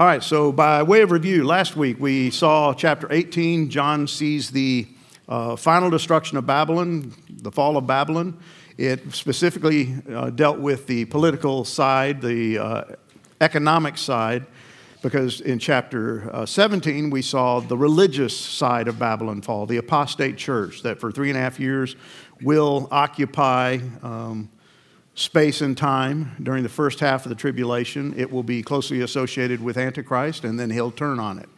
All right, so by way of review, last week we saw chapter 18. John sees the uh, final destruction of Babylon, the fall of Babylon. It specifically uh, dealt with the political side, the uh, economic side, because in chapter uh, 17 we saw the religious side of Babylon fall, the apostate church that for three and a half years will occupy. Um, space and time during the first half of the tribulation. It will be closely associated with Antichrist, and then he'll turn on it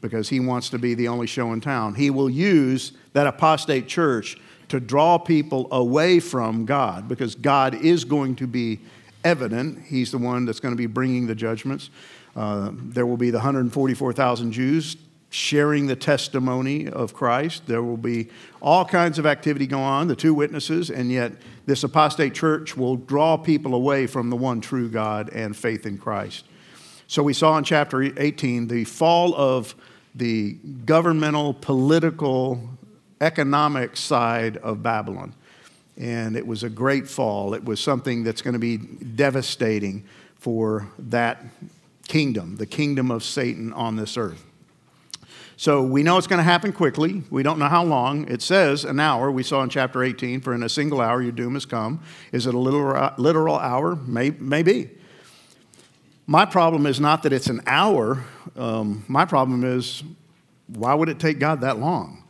because he wants to be the only show in town. He will use that apostate church to draw people away from God because God is going to be evident. He's the one that's going to be bringing the judgments. Uh, there will be the 144,000 Jews sharing the testimony of Christ. There will be all kinds of activity going on, the two witnesses, and yet this apostate church will draw people away from the one true God and faith in Christ. So we saw in chapter 18 the fall of the governmental, political, economic side of Babylon. And it was a great fall. It was something that's going to be devastating for that kingdom, the kingdom of Satan on this earth. So we know it's going to happen quickly. We don't know how long. It says an hour. We saw in chapter 18, for in a single hour your doom has come. Is it a literal, literal hour? May, maybe. My problem is not that it's an hour. Um, my problem is why would it take God that long?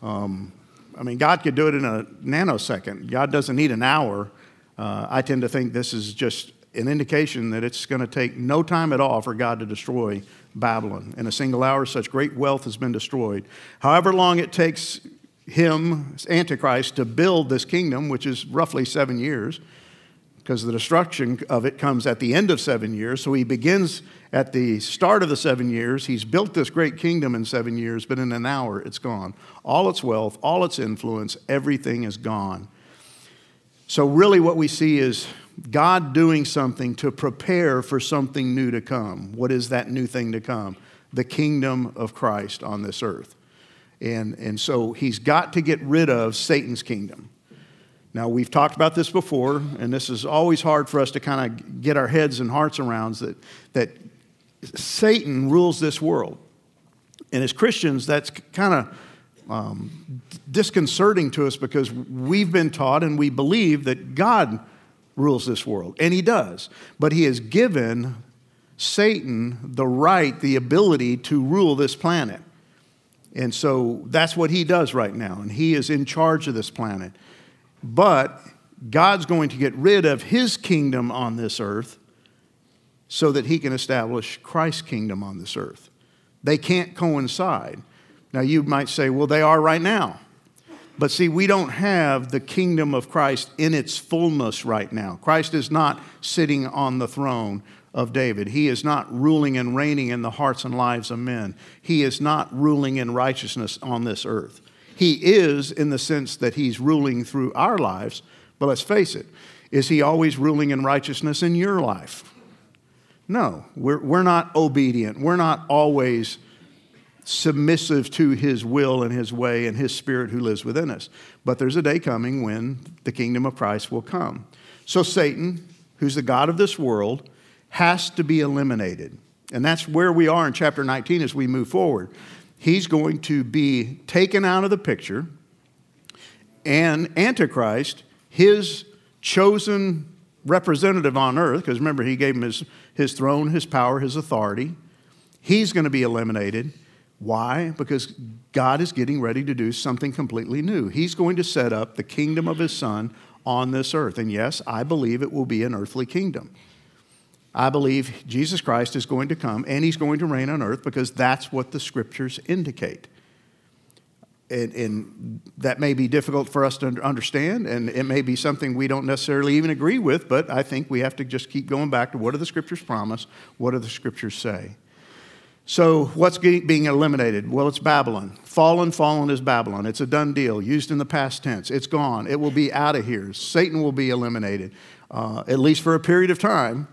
Um, I mean, God could do it in a nanosecond. God doesn't need an hour. Uh, I tend to think this is just an indication that it's going to take no time at all for God to destroy Babylon. In a single hour, such great wealth has been destroyed. However long it takes him, Antichrist, to build this kingdom, which is roughly seven years, because the destruction of it comes at the end of seven years. So he begins at the start of the seven years. He's built this great kingdom in seven years, but in an hour, it's gone. All its wealth, all its influence, everything is gone. So, really, what we see is God doing something to prepare for something new to come. What is that new thing to come? The kingdom of Christ on this earth. And, and so he's got to get rid of Satan's kingdom. Now, we've talked about this before, and this is always hard for us to kind of get our heads and hearts around that, that Satan rules this world. And as Christians, that's kind of um, disconcerting to us because we've been taught and we believe that God rules this world, and he does. But he has given Satan the right, the ability to rule this planet. And so that's what he does right now, and he is in charge of this planet. But God's going to get rid of his kingdom on this earth so that he can establish Christ's kingdom on this earth. They can't coincide. Now, you might say, well, they are right now. But see, we don't have the kingdom of Christ in its fullness right now. Christ is not sitting on the throne of David. He is not ruling and reigning in the hearts and lives of men. He is not ruling in righteousness on this earth. He is in the sense that he's ruling through our lives, but let's face it, is he always ruling in righteousness in your life? No, we're, we're not obedient. We're not always submissive to his will and his way and his spirit who lives within us. But there's a day coming when the kingdom of Christ will come. So Satan, who's the God of this world, has to be eliminated. And that's where we are in chapter 19 as we move forward. He's going to be taken out of the picture, and Antichrist, his chosen representative on earth, because remember, he gave him his, his throne, his power, his authority, he's going to be eliminated why? Because God is getting ready to do something completely new. He's going to set up the kingdom of His Son on this earth. And yes, I believe it will be an earthly kingdom. I believe Jesus Christ is going to come and He's going to reign on earth because that's what the scriptures indicate. And, and, that may be difficult for us to understand, and it may be something we don't necessarily even agree with, but I think we have to just keep going back to what do the scriptures promise? What do the scriptures say? So, what's being eliminated? Well, it's Babylon. Fallen, fallen is Babylon. It's a done deal, used in the past tense. It's gone. It will be out of here. Satan will be eliminated, uh, at least for a period of time.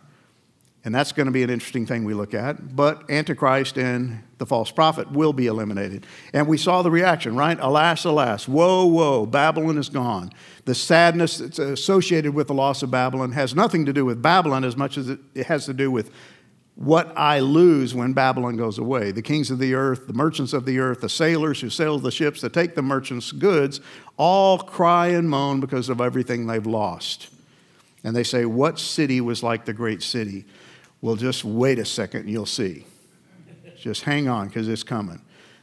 And that's going to be an interesting thing we look at. But Antichrist and the false prophet will be eliminated. And we saw the reaction, right? Alas, alas, woe, woe, Babylon is gone. The sadness that's associated with the loss of Babylon has nothing to do with Babylon as much as it has to do with what I lose when Babylon goes away. The kings of the earth, the merchants of the earth, the sailors who sail the ships that take the merchants' goods, all cry and moan because of everything they've lost. And they say, What city was like the great city? Well, just wait a second and you'll see. Just hang on because it's coming.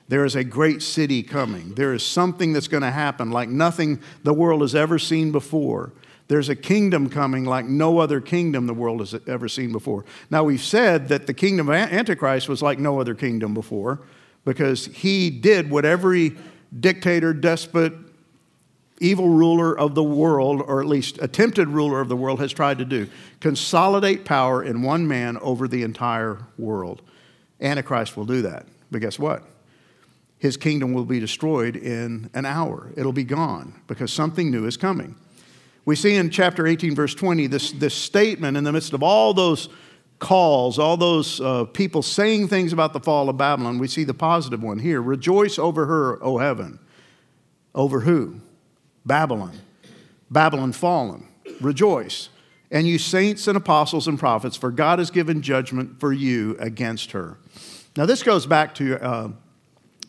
There is a great city coming. There is something that's going to happen like nothing the world has ever seen before. There's a kingdom coming like no other kingdom the world has ever seen before. Now, we've said that the kingdom of Antichrist was like no other kingdom before because he did what every dictator, despot, evil ruler of the world, or at least attempted ruler of the world, has tried to do consolidate power in one man over the entire world. Antichrist will do that. But guess what? His kingdom will be destroyed in an hour. It'll be gone because something new is coming. We see in chapter 18, verse 20, this, this statement in the midst of all those calls, all those uh, people saying things about the fall of Babylon. We see the positive one here Rejoice over her, O heaven. Over who? Babylon. Babylon fallen. Rejoice. And you saints and apostles and prophets, for God has given judgment for you against her. Now, this goes back to uh,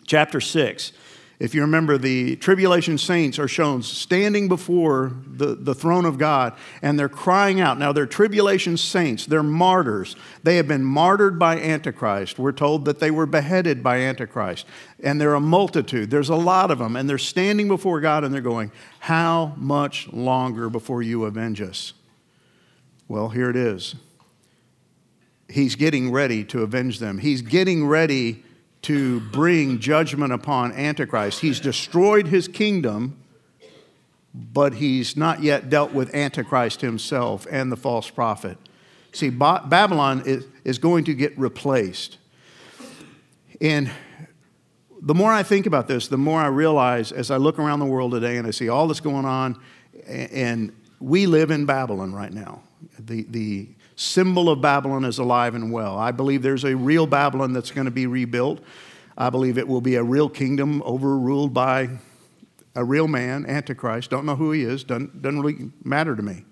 chapter 6. If you remember, the tribulation saints are shown standing before the, the throne of God and they're crying out. Now, they're tribulation saints, they're martyrs. They have been martyred by Antichrist. We're told that they were beheaded by Antichrist. And they're a multitude, there's a lot of them. And they're standing before God and they're going, How much longer before you avenge us? Well, here it is. He's getting ready to avenge them. He's getting ready to bring judgment upon Antichrist. He's destroyed his kingdom, but he's not yet dealt with Antichrist himself and the false prophet. See, ba- Babylon is, is going to get replaced. And the more I think about this, the more I realize as I look around the world today and I see all that's going on, and we live in Babylon right now. The, the symbol of Babylon is alive and well. I believe there's a real Babylon that's going to be rebuilt. I believe it will be a real kingdom overruled by a real man, Antichrist. Don't know who he is, doesn't, doesn't really matter to me.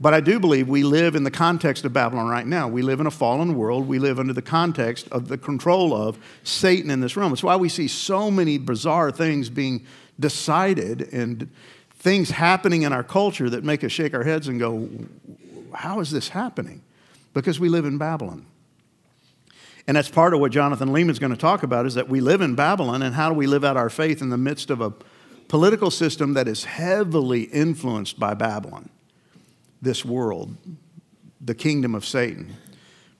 But I do believe we live in the context of Babylon right now. We live in a fallen world. We live under the context of the control of Satan in this realm. That's why we see so many bizarre things being decided and things happening in our culture that make us shake our heads and go, how is this happening? Because we live in Babylon. And that's part of what Jonathan Leeman's going to talk about is that we live in Babylon and how do we live out our faith in the midst of a political system that is heavily influenced by Babylon, this world, the kingdom of Satan.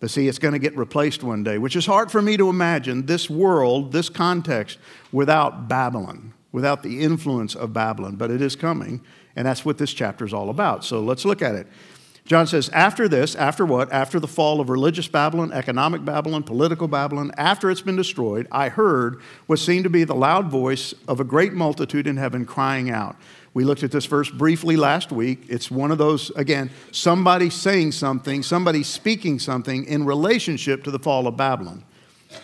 But see, it's going to get replaced one day, which is hard for me to imagine this world, this context, without Babylon, without the influence of Babylon. But it is coming, and that's what this chapter is all about. So let's look at it. John says, after this, after what? After the fall of religious Babylon, economic Babylon, political Babylon, after it's been destroyed, I heard what seemed to be the loud voice of a great multitude in heaven crying out. We looked at this verse briefly last week. It's one of those, again, somebody saying something, somebody speaking something in relationship to the fall of Babylon.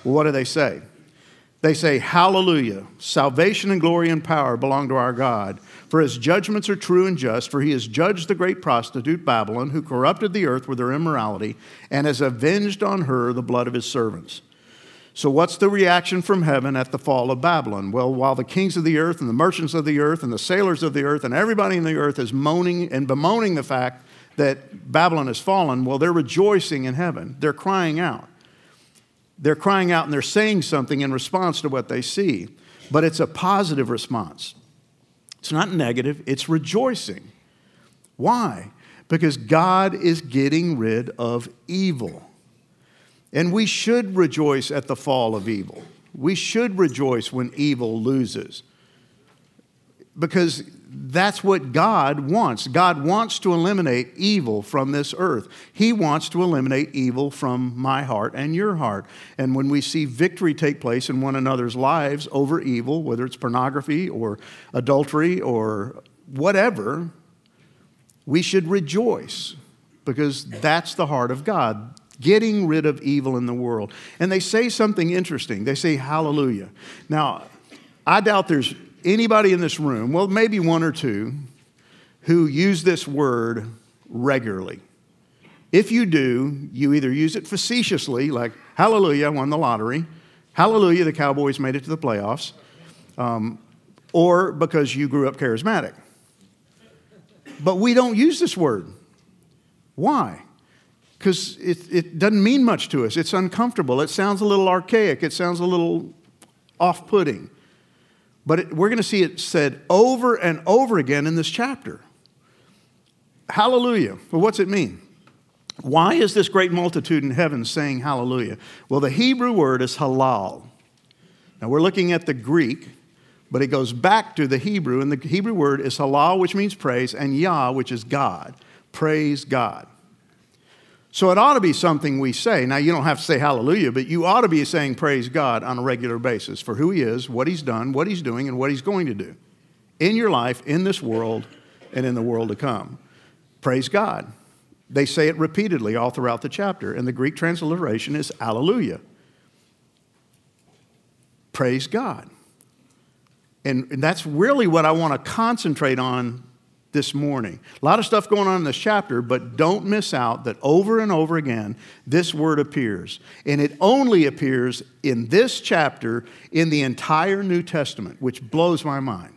Well, what do they say? They say, Hallelujah, salvation and glory and power belong to our God. For his judgments are true and just, for he has judged the great prostitute Babylon, who corrupted the earth with her immorality, and has avenged on her the blood of his servants. So, what's the reaction from heaven at the fall of Babylon? Well, while the kings of the earth and the merchants of the earth and the sailors of the earth and everybody in the earth is moaning and bemoaning the fact that Babylon has fallen, well, they're rejoicing in heaven. They're crying out. They're crying out and they're saying something in response to what they see, but it's a positive response. It's not negative, it's rejoicing. Why? Because God is getting rid of evil. And we should rejoice at the fall of evil. We should rejoice when evil loses. Because that's what God wants. God wants to eliminate evil from this earth. He wants to eliminate evil from my heart and your heart. And when we see victory take place in one another's lives over evil, whether it's pornography or adultery or whatever, we should rejoice because that's the heart of God, getting rid of evil in the world. And they say something interesting. They say, Hallelujah. Now, I doubt there's anybody in this room, well, maybe one or two, who use this word regularly If you do, you either use it facetiously, like, hallelujah, I won the lottery, hallelujah, the Cowboys made it to the playoffs, um, or because you grew up charismatic. But we don't use this word. Why? Because it, it doesn't mean much to us. It's uncomfortable. It sounds a little archaic. It sounds a little off putting. But it, we're going to see it said over and over again in this chapter. Hallelujah. Well, what's it mean? Why is this great multitude in heaven saying hallelujah? Well, the Hebrew word is halal. Now, we're looking at the Greek, but it goes back to the Hebrew, and the Hebrew word is halal, which means praise, and Yah, which is God. Praise God. So it ought to be something we say. Now, you don't have to say hallelujah, but you ought to be saying praise God on a regular basis for who He is, what He's done, what He's doing, and what He's going to do in your life, in this world, and in the world to come. Praise God. They say it repeatedly all throughout the chapter, and the Greek transliteration is Alleluia. Praise God. And, and that's really what I want to concentrate on this morning. A lot of stuff going on in this chapter, but don't miss out that over and over again, this word appears. And it only appears in this chapter in the entire New Testament, which blows my mind.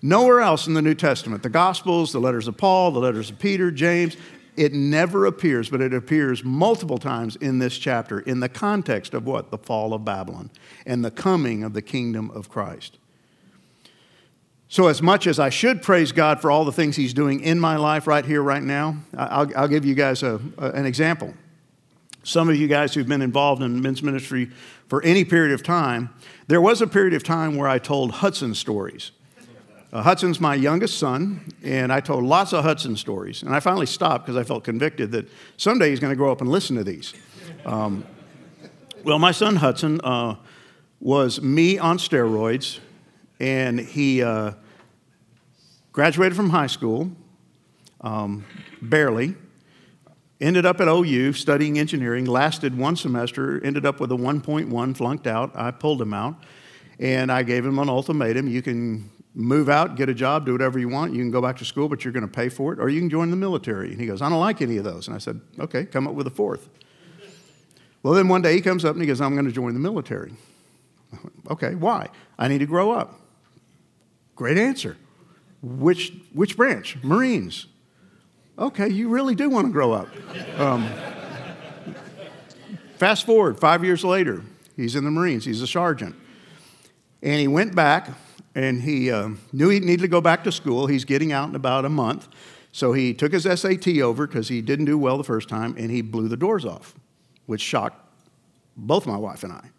Nowhere else in the New Testament, the Gospels, the letters of Paul, the letters of Peter, James, it never appears, but it appears multiple times in this chapter in the context of what? The fall of Babylon and the coming of the kingdom of Christ. So, as much as I should praise God for all the things He's doing in my life right here, right now, I'll, I'll give you guys a, a, an example. Some of you guys who've been involved in men's ministry for any period of time, there was a period of time where I told Hudson stories. Uh, Hudson's my youngest son, and I told lots of Hudson stories. And I finally stopped because I felt convicted that someday he's going to grow up and listen to these. Um, well, my son Hudson uh, was me on steroids, and he uh, graduated from high school, um, barely. Ended up at OU studying engineering, lasted one semester, ended up with a 1.1, flunked out. I pulled him out, and I gave him an ultimatum you can move out, get a job, do whatever you want. You can go back to school, but you're going to pay for it, or you can join the military. And he goes, I don't like any of those. And I said, okay, come up with a fourth. Well, then one day he comes up and he goes, I'm going to join the military. okay, why? I need to grow up. Great answer. Which, which branch? Marines. Okay, you really do want to grow up. Um, fast forward, five years later, he's in the Marines, he's a sergeant. And he went back and he uh, knew he needed to go back to school. He's getting out in about a month. So he took his SAT over because he didn't do well the first time and he blew the doors off, which shocked both my wife and I.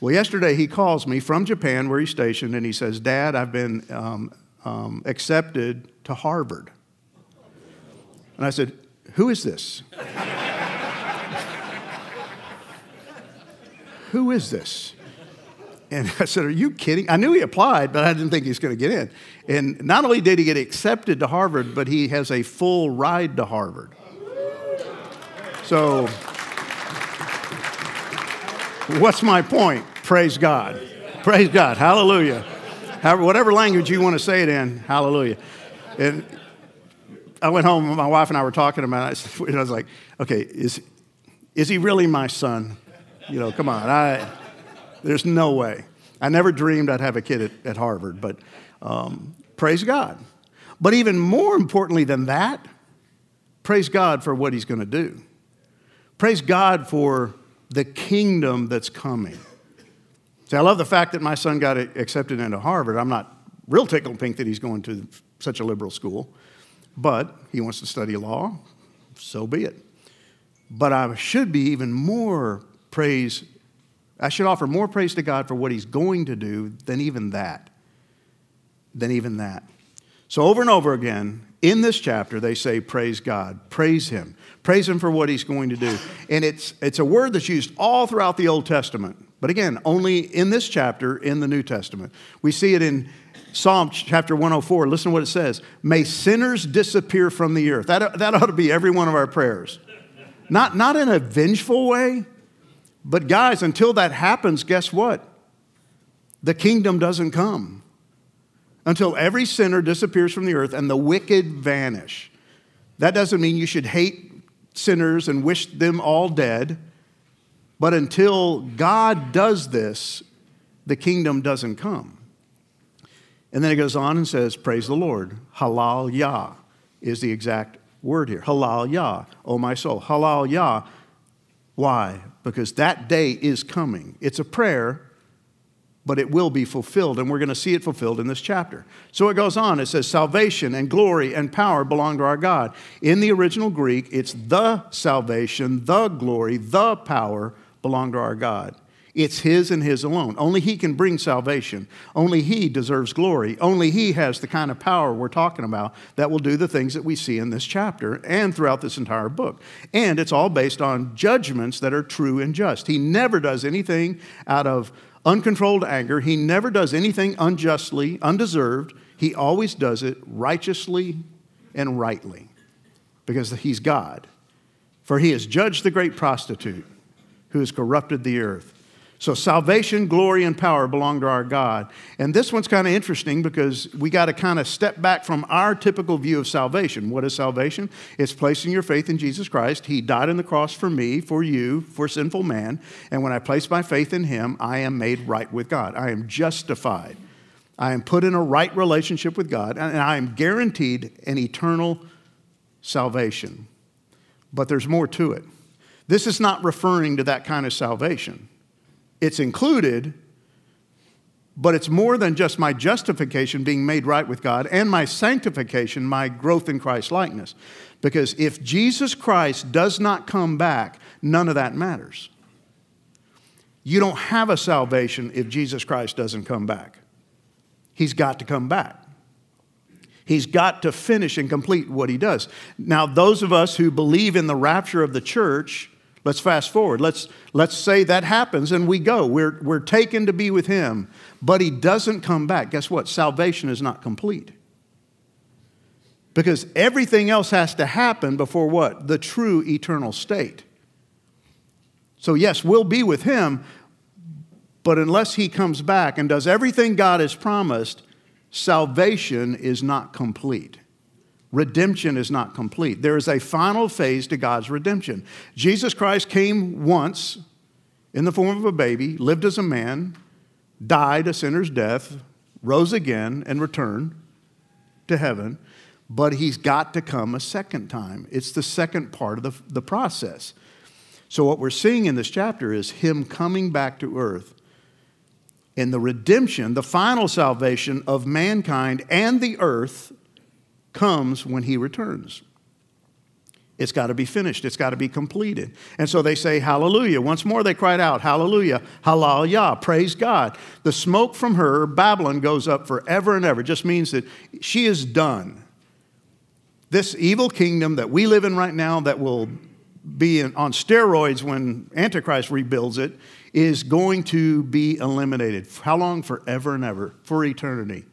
Well, yesterday he calls me from Japan where he's stationed and he says, Dad, I've been um, um, accepted to Harvard. And I said, Who is this? Who is this? And I said, Are you kidding? I knew he applied, but I didn't think he was going to get in. And not only did he get accepted to Harvard, but he has a full ride to Harvard. So, what's my point? Praise God. Praise God. Hallelujah. However, whatever language you want to say it in, hallelujah. And I went home, my wife and I were talking about it. I was like, okay, is, is he really my son? You know, come on. I, there's no way. I never dreamed I'd have a kid at, at Harvard, but um, praise God. But even more importantly than that, praise God for what he's going to do. Praise God for the kingdom that's coming. See, I love the fact that my son got accepted into Harvard. I'm not real tickled pink that he's going to such a liberal school, but he wants to study law, so be it. But I should be even more praise, I should offer more praise to God for what he's going to do than even that. Than even that. So, over and over again, in this chapter, they say, Praise God, praise Him, praise Him for what He's going to do. And it's, it's a word that's used all throughout the Old Testament. But again, only in this chapter in the New Testament. We see it in Psalm chapter 104. Listen to what it says May sinners disappear from the earth. That, that ought to be every one of our prayers. Not, not in a vengeful way, but guys, until that happens, guess what? The kingdom doesn't come. Until every sinner disappears from the earth and the wicked vanish. That doesn't mean you should hate sinners and wish them all dead. But until God does this, the kingdom doesn't come. And then it goes on and says, Praise the Lord. Halal Yah is the exact word here. Halal Yah, oh my soul. Halal Yah. Why? Because that day is coming. It's a prayer, but it will be fulfilled, and we're going to see it fulfilled in this chapter. So it goes on. It says, Salvation and glory and power belong to our God. In the original Greek, it's the salvation, the glory, the power belong to our God. It's His and His alone. Only He can bring salvation. Only He deserves glory. Only He has the kind of power we're talking about that will do the things that we see in this chapter and throughout this entire book. And it's all based on judgments that are true and just. He never does anything out of uncontrolled anger, He never does anything unjustly, undeserved. He always does it righteously and rightly because He's God. For He has judged the great prostitute who has corrupted the earth. So salvation, glory, and power belong to our God. And this one's kind of interesting because we got to kind of step back from our typical view of salvation. What is salvation? It's placing your faith in Jesus Christ. He died on the cross for me, for you, for sinful man. And when I place my faith in him, I am made right with God. I am justified. I am put in a right relationship with God, and I am guaranteed an eternal salvation. But there's more to it. This is not referring to that kind of salvation. It's included, but it's more than just my justification being made right with God and my sanctification, my growth in Christ likeness. Because if Jesus Christ does not come back, none of that matters. You don't have a salvation if Jesus Christ doesn't come back. He's got to come back. He's got to finish and complete what he does. Now, those of us who believe in the rapture of the church, Let's fast forward. Let's, let's say that happens and we go. We're, we're taken to be with him, but he doesn't come back. Guess what? Salvation is not complete. Because everything else has to happen before what? The true eternal state. So, yes, we'll be with him, but unless he comes back and does everything God has promised, salvation is not complete redemption is not complete. There is a final phase to God's redemption. Jesus Christ came once in the form of a baby, lived as a man, died a sinner's death, rose again, and returned to heaven. But he's got to come a second time. It's the second part of the, the process. So, what we're seeing in this chapter is him coming back to earth and the redemption, the final salvation of mankind and the earth comes when he returns. It's got to be finished. It's got to be completed. And so they say, Hallelujah. Once more they cried out, Hallelujah, Hallelujah, praise God. The smoke from her, Babylon, goes up forever and ever. It just means that she is done. This evil kingdom that we live in right now, that will be on steroids when Antichrist rebuilds it, is going to be eliminated. How long? Forever and ever, for eternity.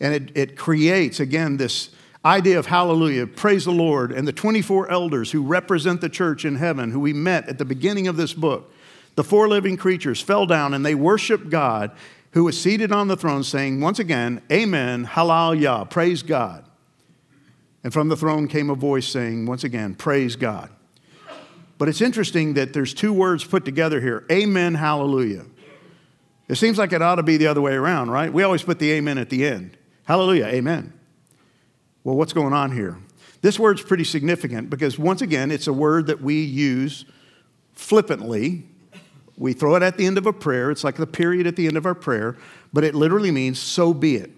And it, it creates, again, this idea of hallelujah, praise the Lord, and the 24 elders who represent the church in heaven, who we met at the beginning of this book. The four living creatures fell down and they worshiped God who was seated on the throne, saying, once again, Amen, Hallelujah, praise God. And from the throne came a voice saying, once again, praise God. But it's interesting that there's two words put together here Amen, Hallelujah. It seems like it ought to be the other way around, right? We always put the Amen at the end. Hallelujah, amen. Well, what's going on here? This word's pretty significant because, once again, it's a word that we use flippantly. We throw it at the end of a prayer. It's like the period at the end of our prayer, but it literally means, so be it.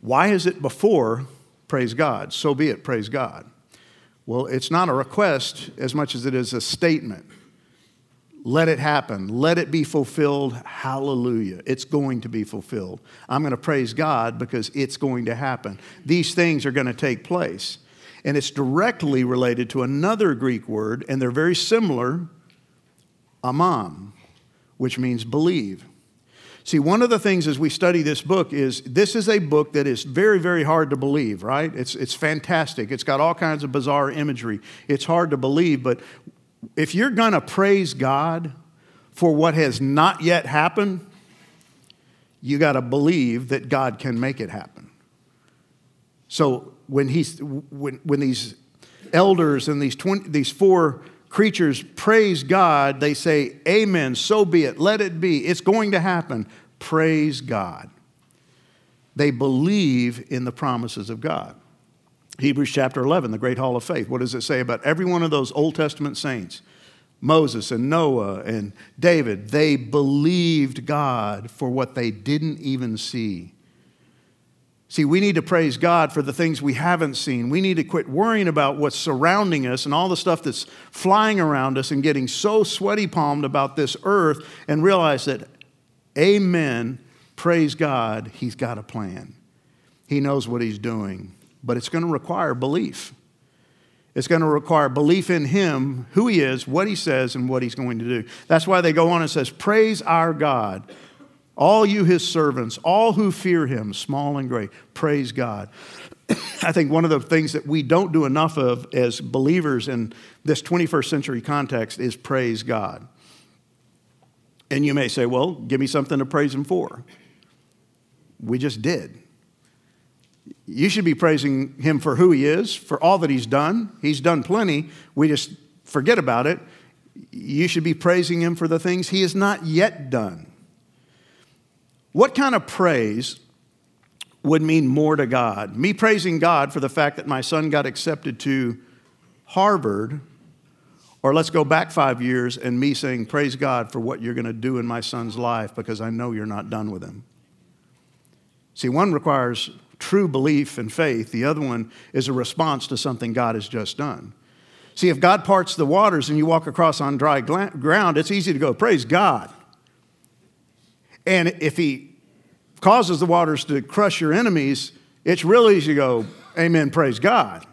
Why is it before, praise God? So be it, praise God. Well, it's not a request as much as it is a statement. Let it happen. Let it be fulfilled. Hallelujah. It's going to be fulfilled. I'm going to praise God because it's going to happen. These things are going to take place. And it's directly related to another Greek word, and they're very similar aman, which means believe. See, one of the things as we study this book is this is a book that is very, very hard to believe, right? It's, it's fantastic. It's got all kinds of bizarre imagery. It's hard to believe, but if you're going to praise God for what has not yet happened, you got to believe that God can make it happen. So when, he's, when, when these elders and these, 20, these four creatures praise God, they say, Amen, so be it, let it be, it's going to happen. Praise God. They believe in the promises of God. Hebrews chapter 11, the great hall of faith. What does it say about every one of those Old Testament saints? Moses and Noah and David, they believed God for what they didn't even see. See, we need to praise God for the things we haven't seen. We need to quit worrying about what's surrounding us and all the stuff that's flying around us and getting so sweaty palmed about this earth and realize that, amen, praise God, He's got a plan. He knows what He's doing but it's going to require belief. It's going to require belief in him, who he is, what he says, and what he's going to do. That's why they go on and says, "Praise our God, all you his servants, all who fear him, small and great. Praise God." I think one of the things that we don't do enough of as believers in this 21st century context is praise God. And you may say, "Well, give me something to praise him for." We just did. You should be praising him for who he is, for all that he's done. He's done plenty. We just forget about it. You should be praising him for the things he has not yet done. What kind of praise would mean more to God? Me praising God for the fact that my son got accepted to Harvard, or let's go back five years and me saying, Praise God for what you're going to do in my son's life because I know you're not done with him. See, one requires true belief and faith, the other one is a response to something God has just done. See, if God parts the waters and you walk across on dry ground, it's easy to go, Praise God. And if He causes the waters to crush your enemies, it's real easy to go, Amen, praise God.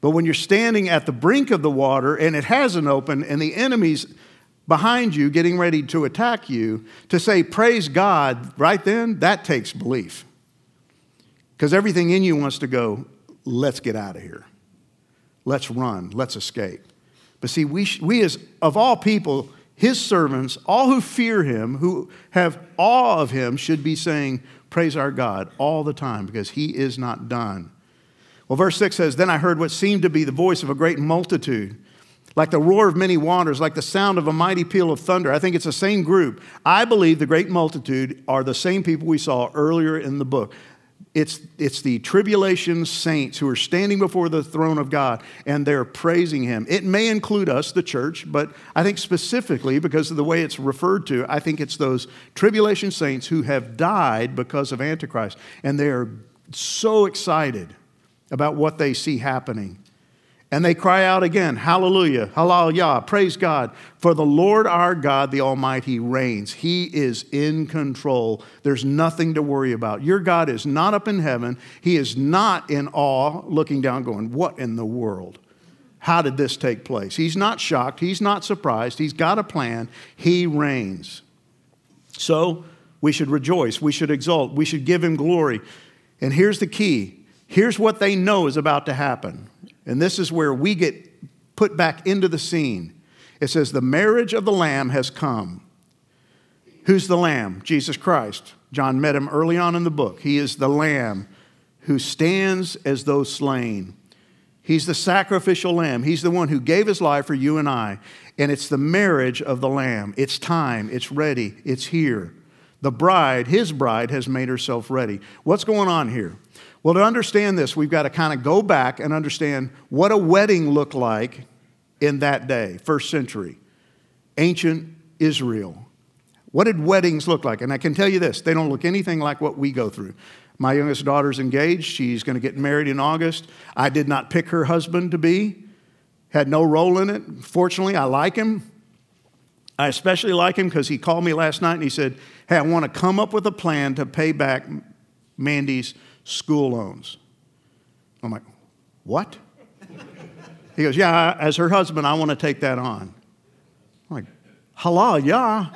But when you're standing at the brink of the water and it hasn't opened and the enemy's behind you getting ready to attack you, to say, Praise God, right then, that takes belief. Because everything in you wants to go, let's get out of here. Let's run. Let's escape. But see, we, we as of all people, his servants, all who fear him, who have awe of him, should be saying, Praise our God all the time because he is not done. Well, verse 6 says, Then I heard what seemed to be the voice of a great multitude, like the roar of many waters, like the sound of a mighty peal of thunder. I think it's the same group. I believe the great multitude are the same people we saw earlier in the book. It's, it's the tribulation saints who are standing before the throne of God and they're praising Him. It may include us, the church, but I think specifically because of the way it's referred to, I think it's those tribulation saints who have died because of Antichrist. And they are so excited about what they see happening. And they cry out again, Hallelujah, Hallelujah, praise God. For the Lord our God, the Almighty, reigns. He is in control. There's nothing to worry about. Your God is not up in heaven. He is not in awe, looking down, going, What in the world? How did this take place? He's not shocked. He's not surprised. He's got a plan. He reigns. So we should rejoice. We should exult. We should give him glory. And here's the key here's what they know is about to happen. And this is where we get put back into the scene. It says, The marriage of the Lamb has come. Who's the Lamb? Jesus Christ. John met him early on in the book. He is the Lamb who stands as though slain. He's the sacrificial lamb. He's the one who gave his life for you and I. And it's the marriage of the lamb. It's time. It's ready. It's here. The bride, his bride, has made herself ready. What's going on here? Well, to understand this, we've got to kind of go back and understand what a wedding looked like in that day, first century, ancient Israel. What did weddings look like? And I can tell you this they don't look anything like what we go through. My youngest daughter's engaged. She's going to get married in August. I did not pick her husband to be, had no role in it. Fortunately, I like him. I especially like him because he called me last night and he said, Hey, I want to come up with a plan to pay back Mandy's school loans. I'm like, What? He goes, Yeah, as her husband, I want to take that on. I'm like, Hallelujah.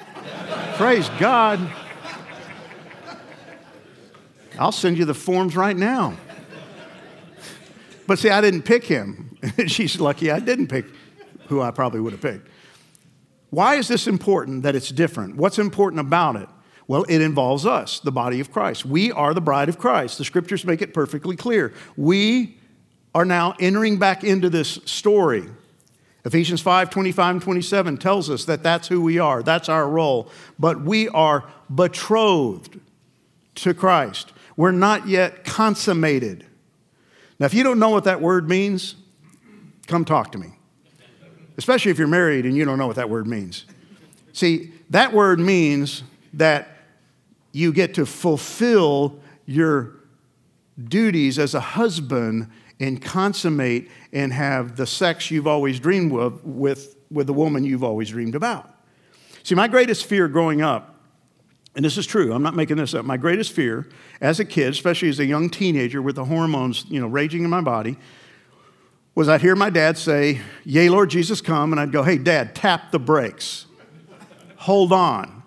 Praise God. I'll send you the forms right now. But see, I didn't pick him. She's lucky I didn't pick who I probably would have picked. Why is this important that it's different? What's important about it? Well, it involves us, the body of Christ. We are the bride of Christ. The scriptures make it perfectly clear. We are now entering back into this story. Ephesians 5 25 and 27 tells us that that's who we are, that's our role. But we are betrothed to Christ. We're not yet consummated. Now, if you don't know what that word means, come talk to me. Especially if you're married and you don't know what that word means. See, that word means that you get to fulfill your duties as a husband and consummate and have the sex you've always dreamed of with, with the woman you've always dreamed about. See, my greatest fear growing up, and this is true, I'm not making this up, my greatest fear as a kid, especially as a young teenager with the hormones, you know, raging in my body, was I'd hear my dad say, Yay, Lord Jesus, come, and I'd go, Hey, dad, tap the brakes. Hold on.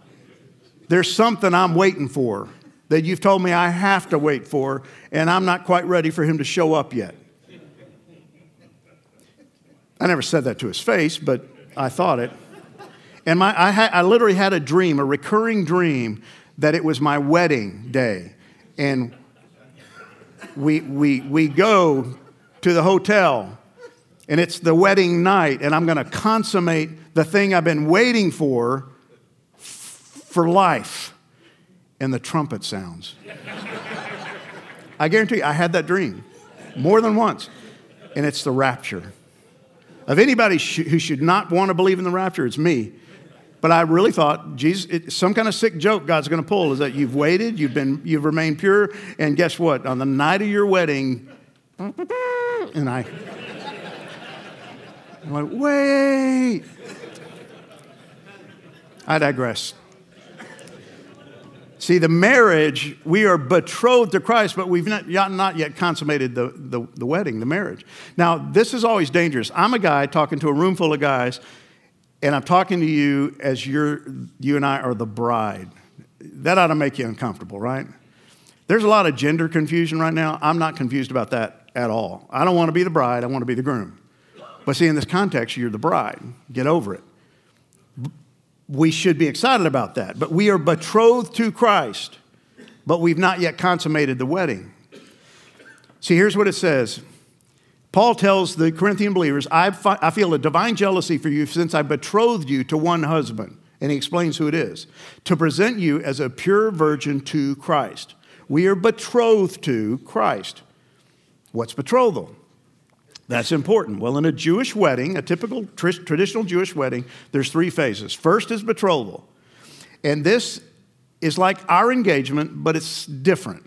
There's something I'm waiting for that you've told me I have to wait for, and I'm not quite ready for him to show up yet. I never said that to his face, but I thought it. And my, I, ha- I literally had a dream, a recurring dream, that it was my wedding day. And we, we, we go to the hotel, and it's the wedding night, and I'm going to consummate the thing I've been waiting for for life. And the trumpet sounds. I guarantee you, I had that dream more than once. And it's the rapture. Of anybody sh- who should not want to believe in the rapture, it's me. But I really thought, Jesus, it, some kind of sick joke God's going to pull is that you've waited, you've been, you've remained pure, and guess what? On the night of your wedding, and I, I'm like, wait. I digress. See, the marriage, we are betrothed to Christ, but we've not, not yet consummated the, the, the, wedding, the marriage. Now, this is always dangerous. I'm a guy talking to a room full of guys, and I'm talking to you as you're, you and I are the bride. That ought to make you uncomfortable, right? There's a lot of gender confusion right now. I'm not confused about that at all. I don't want to be the bride, I want to be the groom. But see, in this context, you're the bride. Get over it we should be excited about that. But we are betrothed to Christ, but we've not yet consummated the wedding. See, here's what it says Paul tells the Corinthian believers, I, I feel a divine jealousy for you since I betrothed you to one husband. And he explains who it is to present you as a pure virgin to Christ. We are betrothed to Christ. What's betrothal? That's important. Well, in a Jewish wedding, a typical tr- traditional Jewish wedding, there's three phases. First is betrothal. And this is like our engagement, but it's different.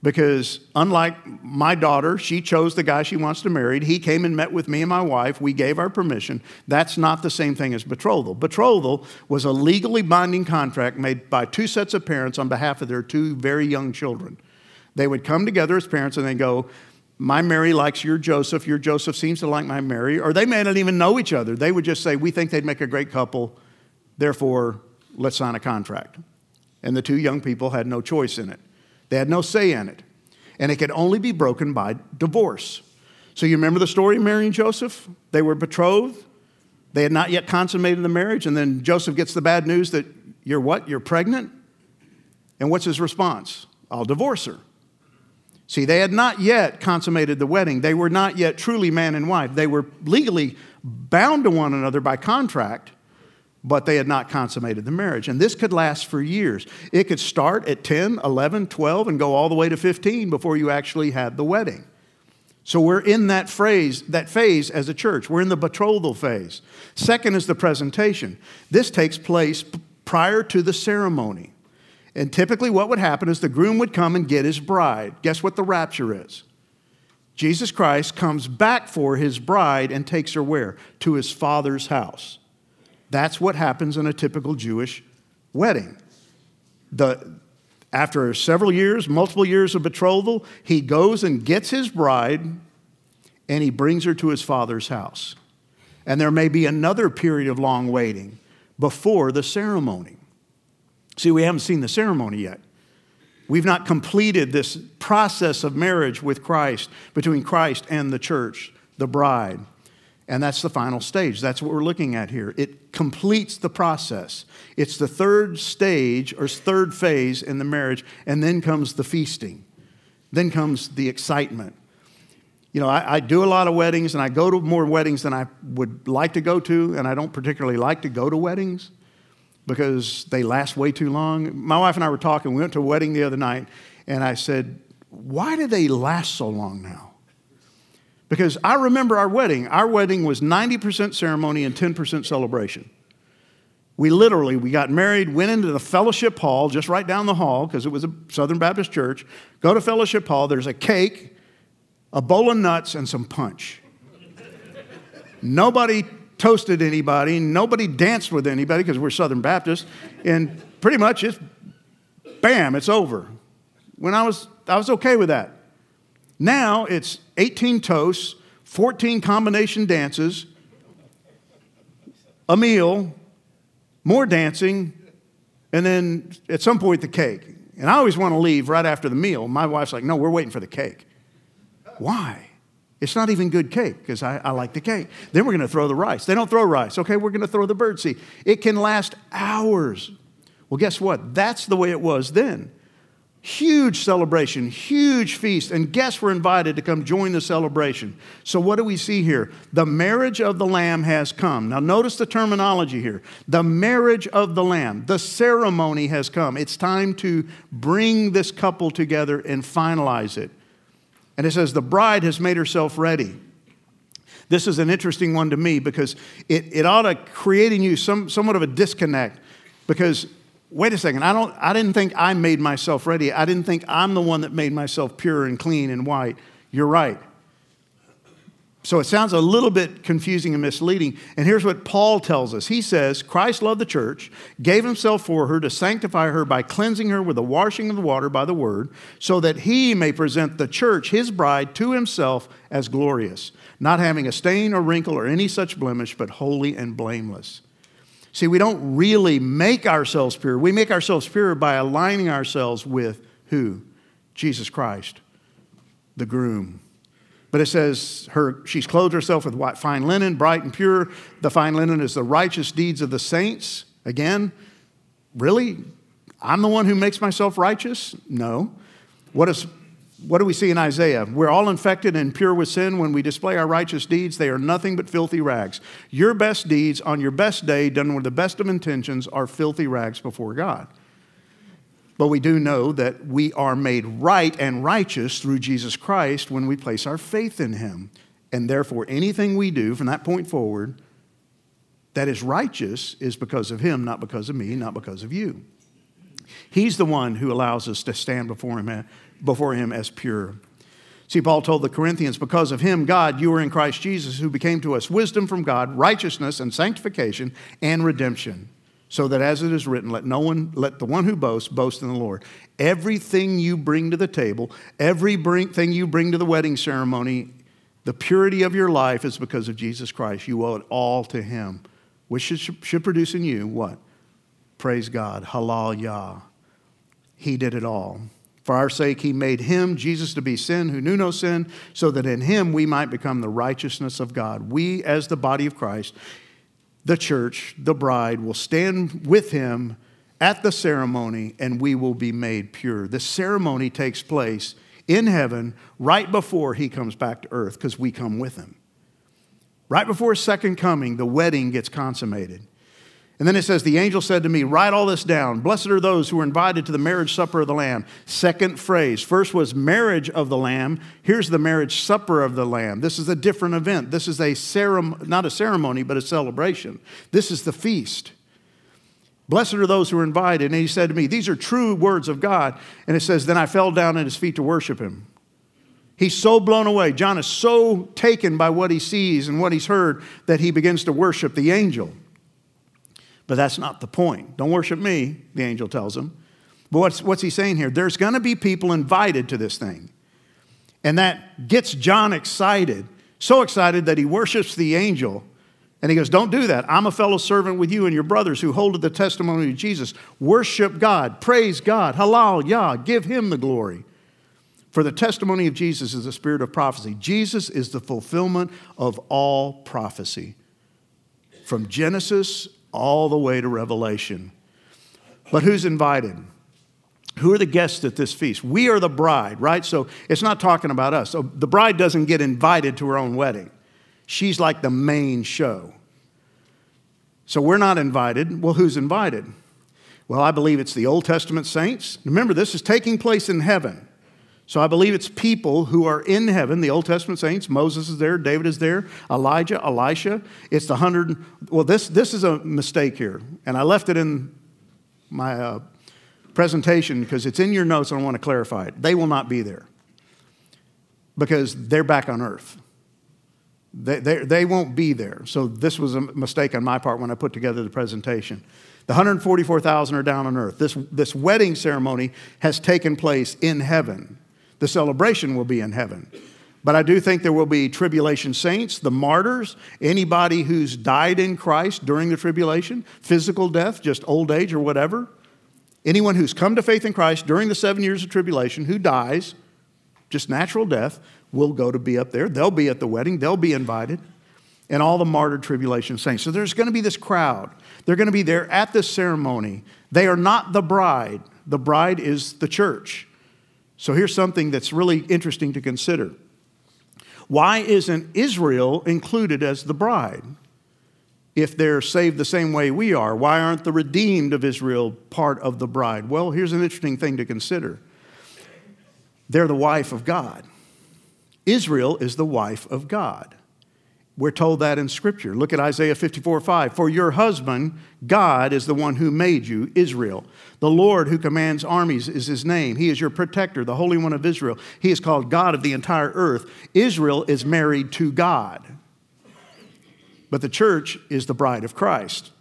Because unlike my daughter, she chose the guy she wants to marry. He came and met with me and my wife. We gave our permission. That's not the same thing as betrothal. Betrothal was a legally binding contract made by two sets of parents on behalf of their two very young children. They would come together as parents and they go, my Mary likes your Joseph, your Joseph seems to like my Mary, or they may not even know each other. They would just say, We think they'd make a great couple, therefore, let's sign a contract. And the two young people had no choice in it, they had no say in it. And it could only be broken by divorce. So, you remember the story of Mary and Joseph? They were betrothed, they had not yet consummated the marriage, and then Joseph gets the bad news that you're what? You're pregnant? And what's his response? I'll divorce her. See, they had not yet consummated the wedding. They were not yet truly man and wife. They were legally bound to one another by contract, but they had not consummated the marriage. And this could last for years. It could start at 10, 11, 12, and go all the way to 15 before you actually had the wedding. So we're in that phrase, that phase as a church. We're in the betrothal phase. Second is the presentation. This takes place prior to the ceremony. And typically, what would happen is the groom would come and get his bride. Guess what the rapture is? Jesus Christ comes back for his bride and takes her where? To his father's house. That's what happens in a typical Jewish wedding. The, after several years, multiple years of betrothal, he goes and gets his bride and he brings her to his father's house. And there may be another period of long waiting before the ceremony. See, we haven't seen the ceremony yet. We've not completed this process of marriage with Christ, between Christ and the church, the bride. And that's the final stage. That's what we're looking at here. It completes the process. It's the third stage or third phase in the marriage, and then comes the feasting. Then comes the excitement. you know, I, I, do a lot of weddings and I go to more weddings than I would like to go to, and I don't particularly like to go to weddings because they last way too long. My wife and I were talking, we went to a wedding the other night, and I said, Why do they last so long now? Because I remember our wedding. Our wedding was 90% ceremony and 10% celebration. We literally, we got married, went into the fellowship hall just right down the hall because it was a Southern Baptist church. Go to fellowship hall, there's a cake, a bowl of nuts, and some punch. nobody toasted anybody, nobody danced with anybody because we're Southern Baptists, and pretty much it's bam, it's over. When I was, I was okay with that. Now it's 18 toasts, 14 combination dances, a meal, more dancing, and then at some point the cake. And I always want to leave right after the meal. My wife's like, no, we're waiting for the cake. Why? It's not even good cake because I, I, like the cake. Then we're going to throw the rice. They don't throw rice. Okay, we're going to throw the birdseed. It can last hours. Well, guess what? That's the way it was then. Huge celebration, huge feast, and guests were invited to come join the celebration. So, what do we see here? The marriage of the Lamb has come. Now, notice the terminology here. The marriage of the Lamb, the ceremony has come. It's time to bring this couple together and finalize it. And it says, The bride has made herself ready. This is an interesting one to me because it, it ought to create in you some, somewhat of a disconnect because wait a second, I, don't, I didn't think I made myself ready. I didn't think I'm the one that made myself pure and clean and white. You're right. So it sounds a little bit confusing and misleading. And here's what Paul tells us He says, Christ loved the church, gave himself for her to sanctify her by cleansing her with the washing of the water by the word, so that he may present the church, his bride, to himself as glorious, not having a stain or wrinkle or any such blemish, but holy and blameless. See, we don't really make ourselves pure. We make ourselves pure by aligning ourselves with who? Jesus Christ, the groom. But it says her, she's clothed herself with white, fine linen, bright and pure. The fine linen is the righteous deeds of the saints. Again, really? I'm the one who makes myself righteous? No. What is what do we see in Isaiah? We're all infected and pure with sin. When we display our righteous deeds, they are nothing but filthy rags. Your best deeds on your best day, done with the best of intentions, are filthy rags before God. But we do know that we are made right and righteous through Jesus Christ when we place our faith in Him. And therefore, anything we do from that point forward that is righteous is because of Him, not because of me, not because of you. He's the one who allows us to stand before Him before him as pure. See, Paul told the Corinthians, because of him, God, you are in Christ Jesus, who became to us wisdom from God, righteousness and sanctification and redemption. So that as it is written, let no one, let the one who boasts, boast in the Lord. Everything you bring to the table, everything you bring to the wedding ceremony, the purity of your life is because of Jesus Christ. You owe it all to him, which should, should produce in you what? Praise God. Halal Yah. He did it all. For our sake, he made him, Jesus, to be sin who knew no sin, so that in him we might become the righteousness of God. We, as the body of Christ, the church, the bride, will stand with him at the ceremony and we will be made pure. The ceremony takes place in heaven right before he comes back to earth because we come with him. Right before his second coming, the wedding gets consummated. And then it says, The angel said to me, Write all this down. Blessed are those who are invited to the marriage supper of the Lamb. Second phrase. First was marriage of the Lamb. Here's the marriage supper of the Lamb. This is a different event. This is a ceremony, not a ceremony, but a celebration. This is the feast. Blessed are those who are invited. And he said to me, These are true words of God. And it says, Then I fell down at his feet to worship him. He's so blown away. John is so taken by what he sees and what he's heard that he begins to worship the angel. But that's not the point. Don't worship me, the angel tells him. But what's, what's he saying here? There's going to be people invited to this thing. And that gets John excited, so excited that he worships the angel. And he goes, Don't do that. I'm a fellow servant with you and your brothers who hold the testimony of Jesus. Worship God, praise God, halal, Yah, give him the glory. For the testimony of Jesus is the spirit of prophecy. Jesus is the fulfillment of all prophecy. From Genesis all the way to Revelation. But who's invited? Who are the guests at this feast? We are the bride, right? So it's not talking about us. So the bride doesn't get invited to her own wedding. She's like the main show. So we're not invited. Well, who's invited? Well, I believe it's the Old Testament saints. Remember, this is taking place in heaven. So I believe it's people who are in heaven, the Old Testament saints. Moses is there, David is there, Elijah, Elisha. It's the hundred. Well, this, this is a mistake here. And I left it in my uh, presentation because it's in your notes and I want to clarify it. They will not be there because they're back on earth. They, they, they won't be there. So this was a mistake on my part when I put together the presentation. The 144,000 are down on earth. This, this wedding ceremony has taken place in heaven. The celebration will be in heaven. But I do think there will be tribulation saints, the martyrs, anybody who's died in Christ during the tribulation, physical death, just old age or whatever. Anyone who's come to faith in Christ during the seven years of tribulation who dies, just natural death, will go to be up there. They'll be at the wedding, they'll be invited, and all the martyred tribulation saints. So there's going to be this crowd. They're going to be there at this ceremony. They are not the bride, the bride is the church. So here's something that's really interesting to consider. Why isn't Israel included as the bride? If they're saved the same way we are, why aren't the redeemed of Israel part of the bride? Well, here's an interesting thing to consider they're the wife of God. Israel is the wife of God. We're told that in Scripture. Look at Isaiah 54 5. For your husband, God, is the one who made you, Israel. The Lord who commands armies is his name. He is your protector, the Holy One of Israel. He is called God of the entire earth. Israel is married to God. But the church is the bride of Christ.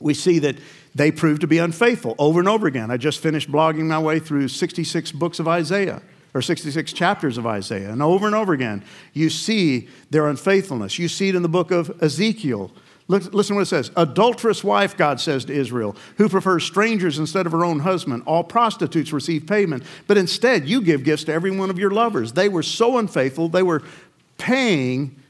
We see that they prove to be unfaithful over and over again. I just finished blogging my way through 66 books of Isaiah or 66 chapters of Isaiah. And over and over again, you see their unfaithfulness. You see it in the book of Ezekiel. Listen to what it says. Adulterous wife, God says to Israel, who prefers strangers instead of her own husband. All prostitutes receive payment, but instead you give gifts to every one of your lovers. They were so unfaithful, they were paying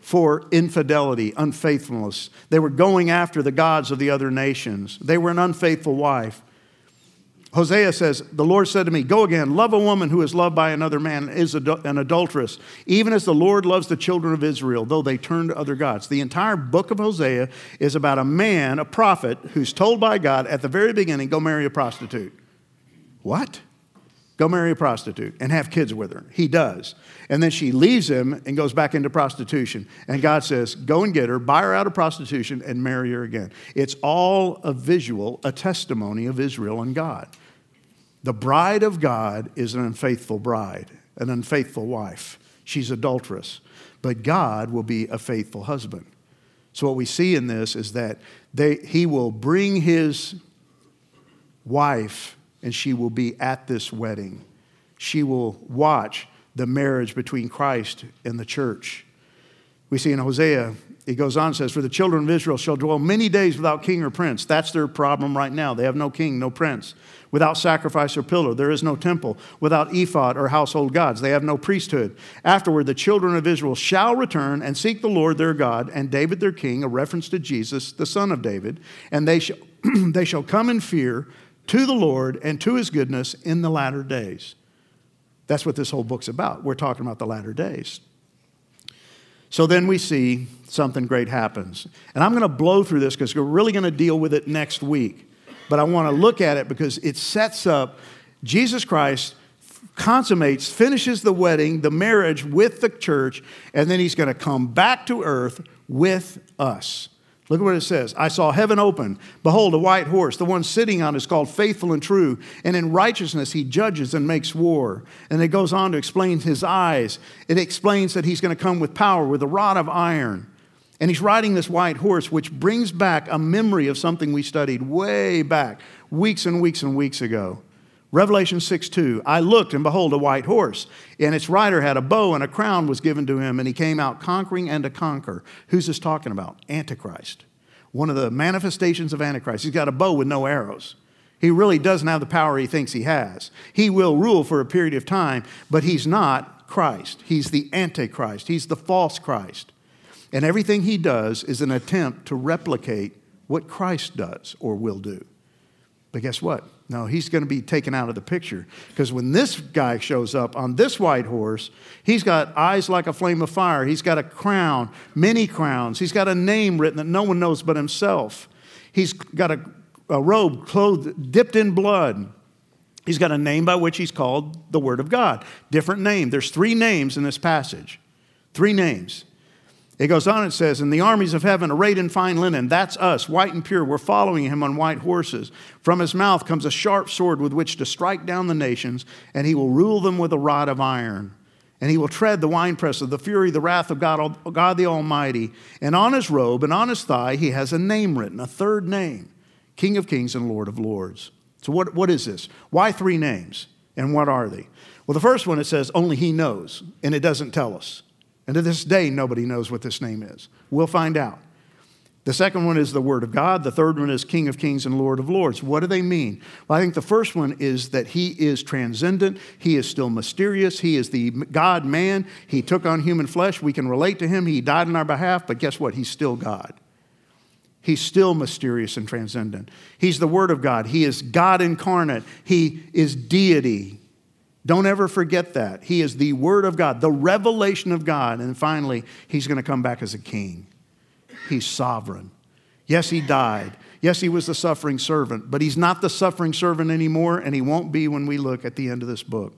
for infidelity, unfaithfulness. They were going after the gods of the other nations. They were an unfaithful wife. Hosea says, The Lord said to me, Go again, love a woman who is loved by another man, is an adulteress, even as the Lord loves the children of Israel, though they turn to other gods. The entire book of Hosea is about a man, a prophet, who's told by God at the very beginning, Go marry a prostitute. What? Go marry a prostitute and have kids with her. He does. And then she leaves him and goes back into prostitution. And God says, Go and get her, buy her out of prostitution, and marry her again. It's all a visual, a testimony of Israel and God. The bride of God is an unfaithful bride, an unfaithful wife. She's adulterous. But God will be a faithful husband. So, what we see in this is that they, he will bring his wife and she will be at this wedding. She will watch the marriage between Christ and the church. We see in Hosea he goes on and says, For the children of Israel shall dwell many days without king or prince. That's their problem right now. They have no king, no prince. Without sacrifice or pillar, there is no temple. Without ephod or household gods, they have no priesthood. Afterward, the children of Israel shall return and seek the Lord their God and David their king, a reference to Jesus, the son of David, and they shall, they shall come in fear to the Lord and to his goodness in the latter days. That's what this whole book's about. We're talking about the latter days. So then we see something great happens. And I'm going to blow through this because we're really going to deal with it next week. But I want to look at it because it sets up Jesus Christ consummates, finishes the wedding, the marriage with the church, and then he's going to come back to earth with us. Look at what it says. I saw heaven open. Behold, a white horse. The one sitting on is called faithful and true. And in righteousness he judges and makes war. And it goes on to explain his eyes. It explains that he's going to come with power, with a rod of iron. And he's riding this white horse, which brings back a memory of something we studied way back, weeks and weeks and weeks ago. Revelation 6 2. I looked, and behold, a white horse, and its rider had a bow, and a crown was given to him, and he came out conquering and to conquer. Who's this talking about? Antichrist. One of the manifestations of Antichrist. He's got a bow with no arrows. He really doesn't have the power he thinks he has. He will rule for a period of time, but he's not Christ. He's the Antichrist, he's the false Christ. And everything he does is an attempt to replicate what Christ does or will do. But guess what? No, he's going to be taken out of the picture. Because when this guy shows up on this white horse, he's got eyes like a flame of fire. He's got a crown, many crowns. He's got a name written that no one knows but himself. He's got a, a robe clothed, dipped in blood. He's got a name by which he's called the Word of God. Different name. There's three names in this passage. Three names. It goes on, it says, And the armies of heaven arrayed in fine linen, that's us, white and pure, we're following him on white horses. From his mouth comes a sharp sword with which to strike down the nations, and he will rule them with a rod of iron. And he will tread the winepress of the fury, the wrath of God, God the Almighty. And on his robe and on his thigh, he has a name written, a third name King of Kings and Lord of Lords. So, what, what is this? Why three names? And what are they? Well, the first one it says, only he knows, and it doesn't tell us. And to this day, nobody knows what this name is. We'll find out. The second one is the Word of God. The third one is King of Kings and Lord of Lords. What do they mean? Well, I think the first one is that He is transcendent. He is still mysterious. He is the God man. He took on human flesh. We can relate to Him. He died on our behalf, but guess what? He's still God. He's still mysterious and transcendent. He's the Word of God. He is God incarnate. He is deity. Don't ever forget that. He is the Word of God, the revelation of God. And finally, He's going to come back as a king. He's sovereign. Yes, He died. Yes, He was the suffering servant, but He's not the suffering servant anymore, and He won't be when we look at the end of this book.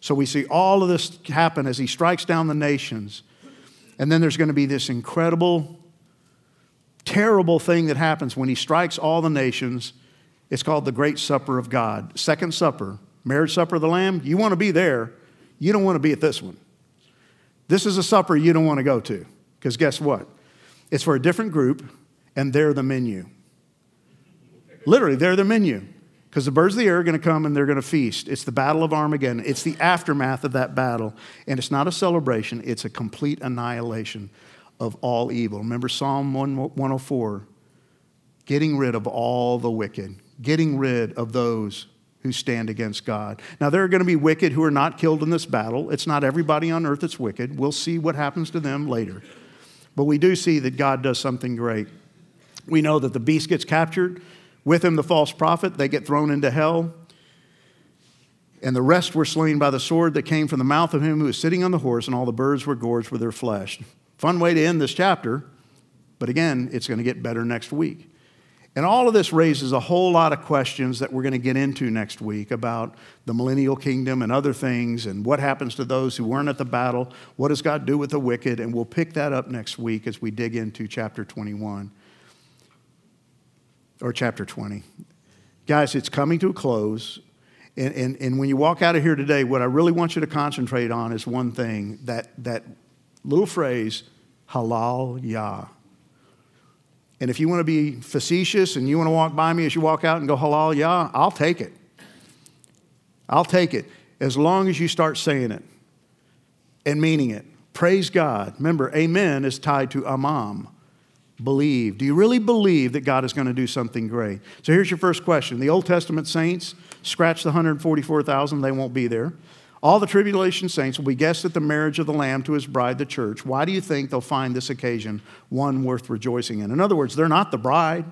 So we see all of this happen as He strikes down the nations. And then there's going to be this incredible, terrible thing that happens when He strikes all the nations. It's called the Great Supper of God, Second Supper marriage supper of the Lamb, you want to be there. You don't want to be at this one. This is a supper you don't want to go to because guess what? It's for a different group and they're the menu. Literally, they're the menu because the birds of the air are going to come and they're going to feast. It's the battle of Armageddon. It's the aftermath of that battle. And it's not a celebration, it's a complete annihilation of all evil. Remember Psalm 104 getting rid of all the wicked, getting rid of those who stand against God. Now, there are going to be wicked who are not killed in this battle. It's not everybody on earth that's wicked. We'll see what happens to them later. But we do see that God does something great. We know that the beast gets captured, with him, the false prophet, they get thrown into hell. And the rest were slain by the sword that came from the mouth of him who was sitting on the horse, and all the birds were gorged with their flesh. Fun way to end this chapter, but again, it's going to get better next week. And all of this raises a whole lot of questions that we're going to get into next week about the millennial kingdom and other things and what happens to those who weren't at the battle. What does God do with the wicked? And we'll pick that up next week as we dig into chapter 21 or chapter 20. Guys, it's coming to a close. And, and, and when you walk out of here today, what I really want you to concentrate on is one thing that, that little phrase, halal yah. And if you want to be facetious and you want to walk by me as you walk out and go halal, yeah, I'll take it. I'll take it as long as you start saying it and meaning it. Praise God. Remember, amen is tied to aman. Believe. Do you really believe that God is going to do something great? So here's your first question. The Old Testament saints, scratch the 144,000, they won't be there. All the tribulation saints will be guests at the marriage of the Lamb to his bride, the church. Why do you think they'll find this occasion one worth rejoicing in? In other words, they're not the bride,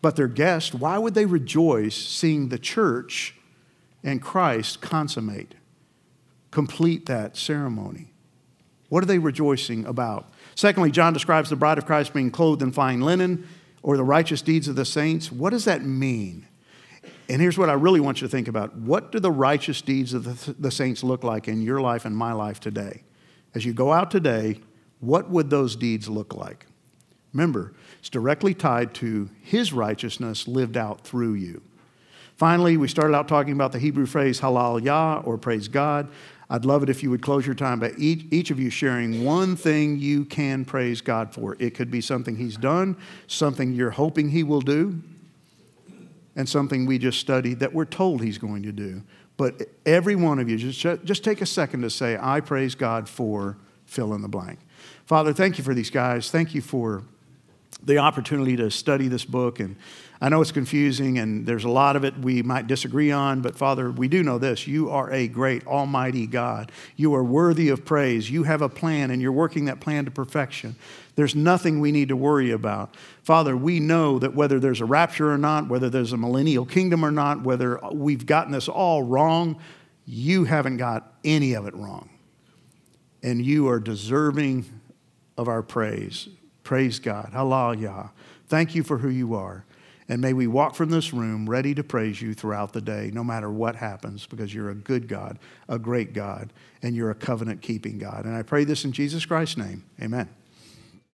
but they're guests. Why would they rejoice seeing the church and Christ consummate, complete that ceremony? What are they rejoicing about? Secondly, John describes the bride of Christ being clothed in fine linen or the righteous deeds of the saints. What does that mean? And here's what I really want you to think about. What do the righteous deeds of the, the, saints look like in your life and my life today? As you go out today, what would those deeds look like? Remember, it's directly tied to his righteousness lived out through you. Finally, we started out talking about the Hebrew phrase halal yah or praise God. I'd love it if you would close your time by each, each of you sharing one thing you can praise God for. It could be something he's done, something you're hoping he will do, and something we just studied that we're told he's going to do. But every one of you, just, just take a second to say, I praise God for fill in the blank. Father, thank you for these guys. Thank you for the opportunity to study this book. And I know it's confusing and there's a lot of it we might disagree on, but Father, we do know this. You are a great, almighty God. You are worthy of praise. You have a plan and you're working that plan to perfection. There's nothing we need to worry about. Father, we know that whether there's a rapture or not, whether there's a millennial kingdom or not, whether we've gotten this all wrong, you haven't got any of it wrong. And you are deserving of our praise. Praise God. Hallelujah. Thank you for who you are. And may we walk from this room ready to praise you throughout the day, no matter what happens, because you're a good God, a great God, and you're a covenant keeping God. And I pray this in Jesus Christ's name. Amen.